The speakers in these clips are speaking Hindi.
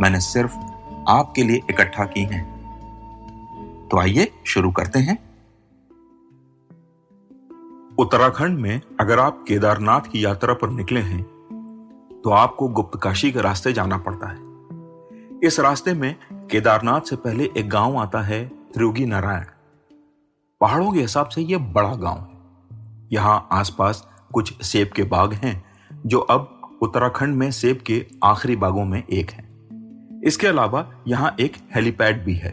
मैंने सिर्फ़ आपके लिए इकट्ठा की हैं। तो आइए शुरू करते हैं। उत्तराखंड में अगर आप केदारनाथ की यात्रा पर निकले हैं तो आपको गुप्तकाशी के रास्ते जाना पड़ता है। इस रास्ते में केदारनाथ से पहले एक गाँव आता है त्रियोगी नारायण। पहाड़ों के हिसाब से यह बड़ा गाँव है। यहाँ आसपास कुछ सेब के बाग हैं, जो अब उत्तराखंड में सेब के आखिरी बागों में एक है। इसके अलावा यहाँ एक हेलीपैड भी है,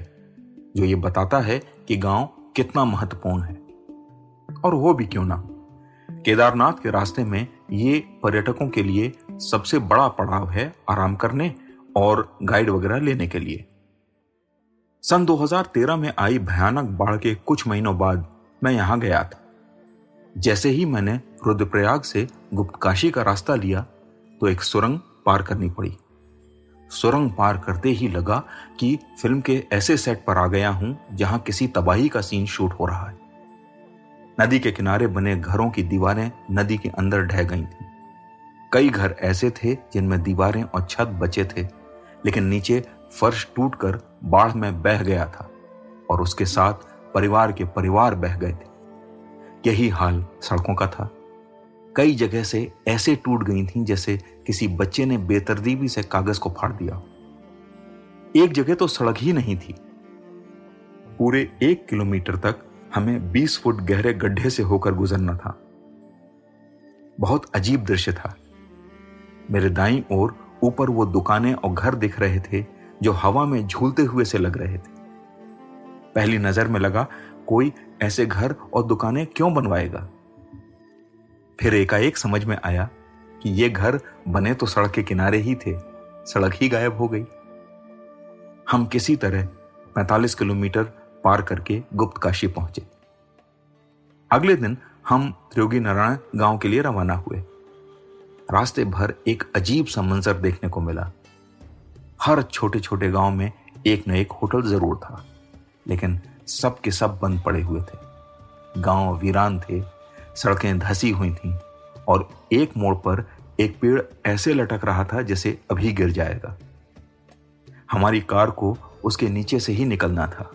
जो ये बताता है कि गाँव कितना महत्वपूर्ण है। और वो भी क्यों ना? केदारनाथ के रास्ते में ये पर्यटकों के लिए सबसे बड़ा पड़ाव है आराम करने और गाइड वगैरह लेने के लिए। सन 2013 में आई भयानक बाढ़ के कुछ महीनों बाद मैं यहाँ गया था। जैसे ही मैंने रुद्रप्रयाग से गुप्तकाशी का रास्ता लिया तो एक सुरंग पार करनी पड़ी। सुरंग पार करते ही लगा कि फ़िल्म के ऐसे सेट पर आ गया हूँ जहाँ किसी तबाही का सीन शूट हो रहा है। नदी के किनारे बने घरों की दीवारें नदी के अंदर ढह गई थी। कई घर ऐसे थे जिनमें दीवारें और छत बचे थे, लेकिन नीचे फर्श टूटकर बाढ़ में बह गया था और उसके साथ परिवार के परिवार बह गए थे। यही हाल सड़कों का था। कई जगह से ऐसे टूट गई थीं जैसे किसी बच्चे ने बेतरतीबी से कागज़ को फाड़ दिया। एक जगह तो सड़क ही नहीं थी। पूरे एक किलोमीटर तक हमें 20 फुट गहरे गड्ढे से होकर गुजरना था। बहुत अजीब दृश्य था। मेरे दाई ओर ऊपर वो दुकानें और घर दिख रहे थे, जो हवा में झूलते हुए से लग रहे थे। पहली नज़र में लगा, कोई ऐसे घर और दुकानें क्यों बनवाएगा? फिर एकाएक समझ में आया कि ये घर बने तो सड़क के किनारे ही थे। सड़क ही गायब हो गई। हम किसी तरह 45 किलोमीटर पार करके गुप्त काशी पहुँचे। अगले दिन हम त्रियोगी नारायण गाँव के लिए रवाना हुए। रास्ते भर एक अजीब सा मंजर देखने को मिला। हर छोटे छोटे गाँव में एक न एक होटल ज़रूर था, लेकिन सब के सब बंद पड़े हुए थे। गाँव वीरान थे, सड़कें धसी हुई थीं। और एक मोड़ पर एक पेड़ ऐसे लटक रहा था जैसे अभी गिर जाएगा। हमारी कार को उसके नीचे से ही निकलना था।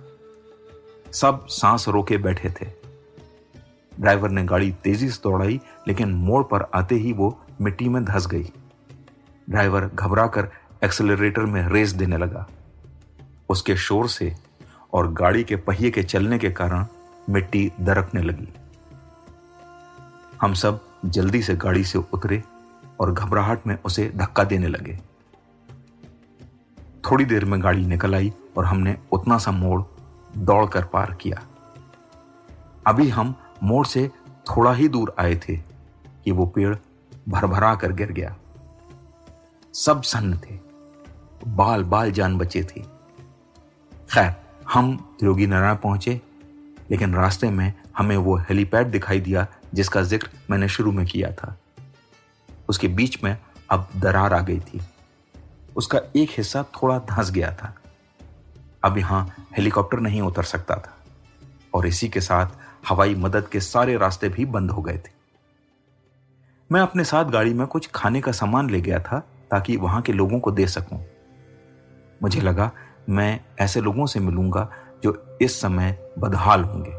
सब सांस रोके बैठे थे। ड्राइवर ने गाड़ी तेज़ी से दौड़ाई, लेकिन मोड़ पर आते ही वो मिट्टी में धस गई। ड्राइवर घबराकर एक्सेलरेटर में रेस देने लगा। उसके शोर से और गाड़ी के पहिए के चलने के कारण मिट्टी दरकने लगी। हम सब जल्दी से गाड़ी से उतरे और घबराहट में उसे धक्का देने लगे। थोड़ी देर में गाड़ी निकल आई और हमने उतना सा मोड़ दौड़कर पार किया। अभी हम मोड़ से थोड़ा ही दूर आए थे कि वो पेड़ भरभरा कर गिर गया। सब सन्न थे। बाल बाल जान बचे थे। खैर, हम योगी नारायण पहुँचे, लेकिन रास्ते में हमें वो हेलीपैड दिखाई दिया जिसका ज़िक्र मैंने शुरू में किया था। उसके बीच में अब दरार आ गई थी। उसका एक हिस्सा थोड़ा धंस गया था। अब यहाँ हेलीकॉप्टर नहीं उतर सकता था। और इसी के साथ हवाई मदद के सारे रास्ते भी बंद हो गए थे। मैं अपने साथ गाड़ी में कुछ खाने का सामान ले गया था ताकि वहाँ के लोगों को दे सकूँ। मुझे लगा, मैं ऐसे लोगों से मिलूँगा जो इस समय बदहाल होंगे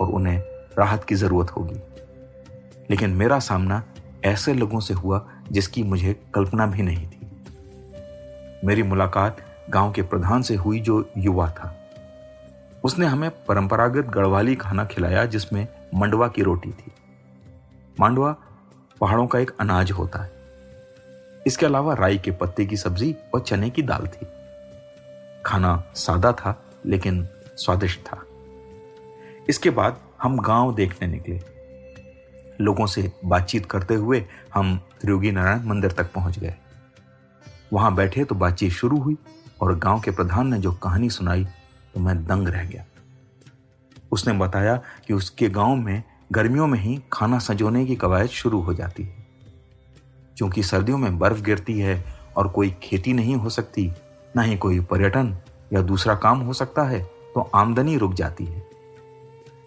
और उन्हें राहत की ज़रूरत होगी। लेकिन मेरा सामना ऐसे लोगों से हुआ जिसकी मुझे कल्पना भी नहीं थी। मेरी मुलाकात गाँव के प्रधान से हुई जो युवा था। उसने हमें परंपरागत गढ़वाली खाना खिलाया जिसमें मंडवा की रोटी थी। मांडवा पहाड़ों का एक अनाज होता है। इसके अलावा राई के पत्ते की सब्ज़ी और चने की दाल थी। खाना सादा था, लेकिन स्वादिष्ट था। इसके बाद हम गाँव देखने निकले। लोगों से बातचीत करते हुए हम त्रियोगी नारायण मंदिर तक पहुँच गए। वहाँ बैठे तो बातचीत शुरू हुई और गाँव के प्रधान ने जो कहानी सुनाई तो मैं दंग रह गया। उसने बताया कि उसके गाँव में गर्मियों में ही खाना सजोने की कवायद शुरू हो जाती है। क्योंकि सर्दियों में बर्फ़ गिरती है और कोई खेती नहीं हो सकती, ना ही कोई पर्यटन या दूसरा काम हो सकता है तो आमदनी रुक जाती है।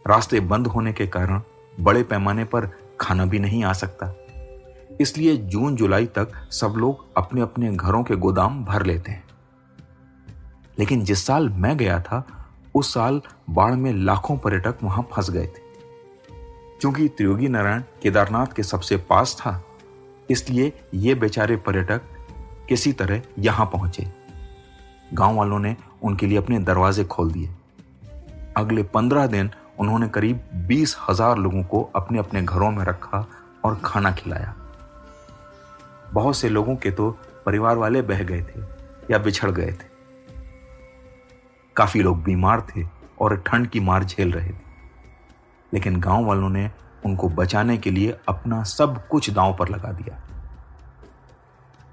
रास्ते बंद होने के कारण बड़े पैमाने पर खाना भी नहीं आ सकता। इसलिए जून जुलाई तक सब लोग अपने अपने घरों के गोदाम भर लेते हैं। लेकिन जिस साल मैं गया था, उस साल बाढ़ में लाखों पर्यटक वहाँ फंस गए थे। क्योंकि त्रियोगी नारायण केदारनाथ के सबसे पास था, इसलिए ये बेचारे पर्यटक किसी तरह यहाँ पहुँचे। गाँव वालों ने उनके लिए अपने दरवाजे खोल दिए। अगले पंद्रह दिन उन्होंने करीब बीस हज़ार लोगों को अपने अपने घरों में रखा और खाना खिलाया। बहुत से लोगों के तो परिवार वाले बह गए थे या बिछड़ गए थे। काफ़ी लोग बीमार थे और ठंड की मार झेल रहे थे। लेकिन गाँव वालों ने उनको बचाने के लिए अपना सब कुछ दांव पर लगा दिया।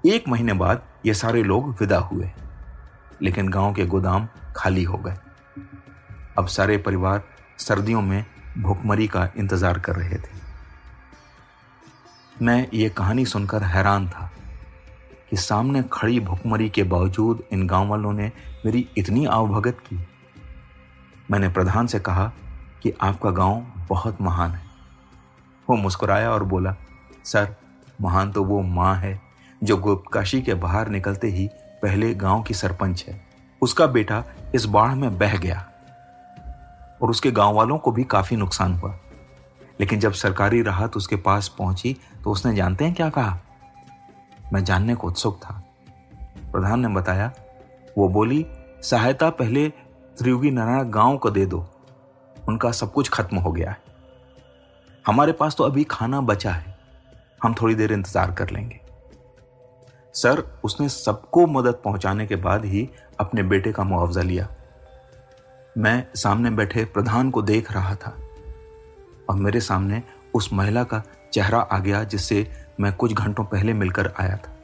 एक महीने बाद ये सारे लोग विदा हुए, लेकिन गाँव के गोदाम खाली हो गए। अब सारे परिवार सर्दियों में भुखमरी का इंतज़ार कर रहे थे। मैं ये कहानी सुनकर हैरान था कि सामने खड़ी भुखमरी के बावजूद इन गाँव वालों ने मेरी इतनी आवभगत की। मैंने प्रधान से कहा कि आपका गाँव बहुत महान है। वो मुस्कुराया और बोला, सर, महान तो वो माँ है जो गुप्तकाशी के बाहर निकलते ही पहले गाँव की सरपंच है। उसका बेटा इस बाढ़ में बह गया। और उसके गाँव वालों को भी काफ़ी नुकसान हुआ। लेकिन जब सरकारी राहत उसके पास पहुँची तो उसने जानते हैं क्या कहा? मैं जानने को उत्सुक था। प्रधान ने बताया, वो बोली, सहायता पहले त्रियुगी नारायण गाँव को दे दो। उनका सब कुछ खत्म हो गया है। हमारे पास तो अभी खाना बचा है। हम थोड़ी देर इंतज़ार कर लेंगे। सर, उसने सबको मदद पहुँचाने के बाद ही अपने बेटे का मुआवजा लिया। मैं सामने बैठे प्रधान को देख रहा था और मेरे सामने उस महिला का चेहरा आ गया जिससे मैं कुछ घंटों पहले मिलकर आया था।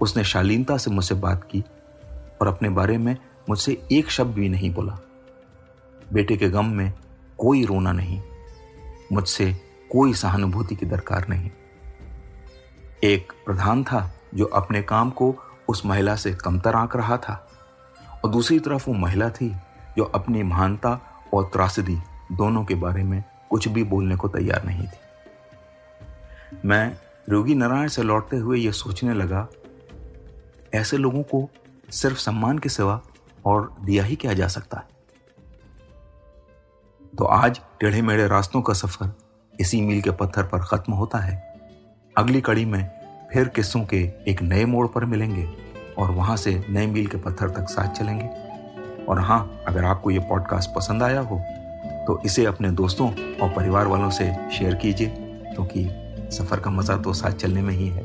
उसने शालीनता से मुझसे बात की और अपने बारे में मुझसे एक शब्द भी नहीं बोला। बेटे के गम में कोई रोना नहीं, मुझसे कोई सहानुभूति की दरकार नहीं। एक प्रधान था जो अपने काम को उस महिला से कमतर आंक रहा था। और दूसरी तरफ़ वो महिला थी जो अपनी महानता और त्रासदी दोनों के बारे में कुछ भी बोलने को तैयार नहीं थी। मैं रोगी नारायण से लौटते हुए यह सोचने लगा, ऐसे लोगों को सिर्फ़ सम्मान के सिवा और दिया ही क्या जा सकता है? तो आज टेढ़े मेढ़े रास्तों का सफ़र इसी मील के पत्थर पर खत्म होता है। अगली कड़ी में फिर किस्सों के एक नए मोड़ पर मिलेंगे। और वहाँ से नए मील के पत्थर तक साथ चलेंगे। और हाँ अगर आपको ये पॉडकास्ट पसंद आया हो तो इसे अपने दोस्तों और परिवार वालों से शेयर कीजिए, क्योंकि सफ़र का मज़ा तो साथ चलने में ही है।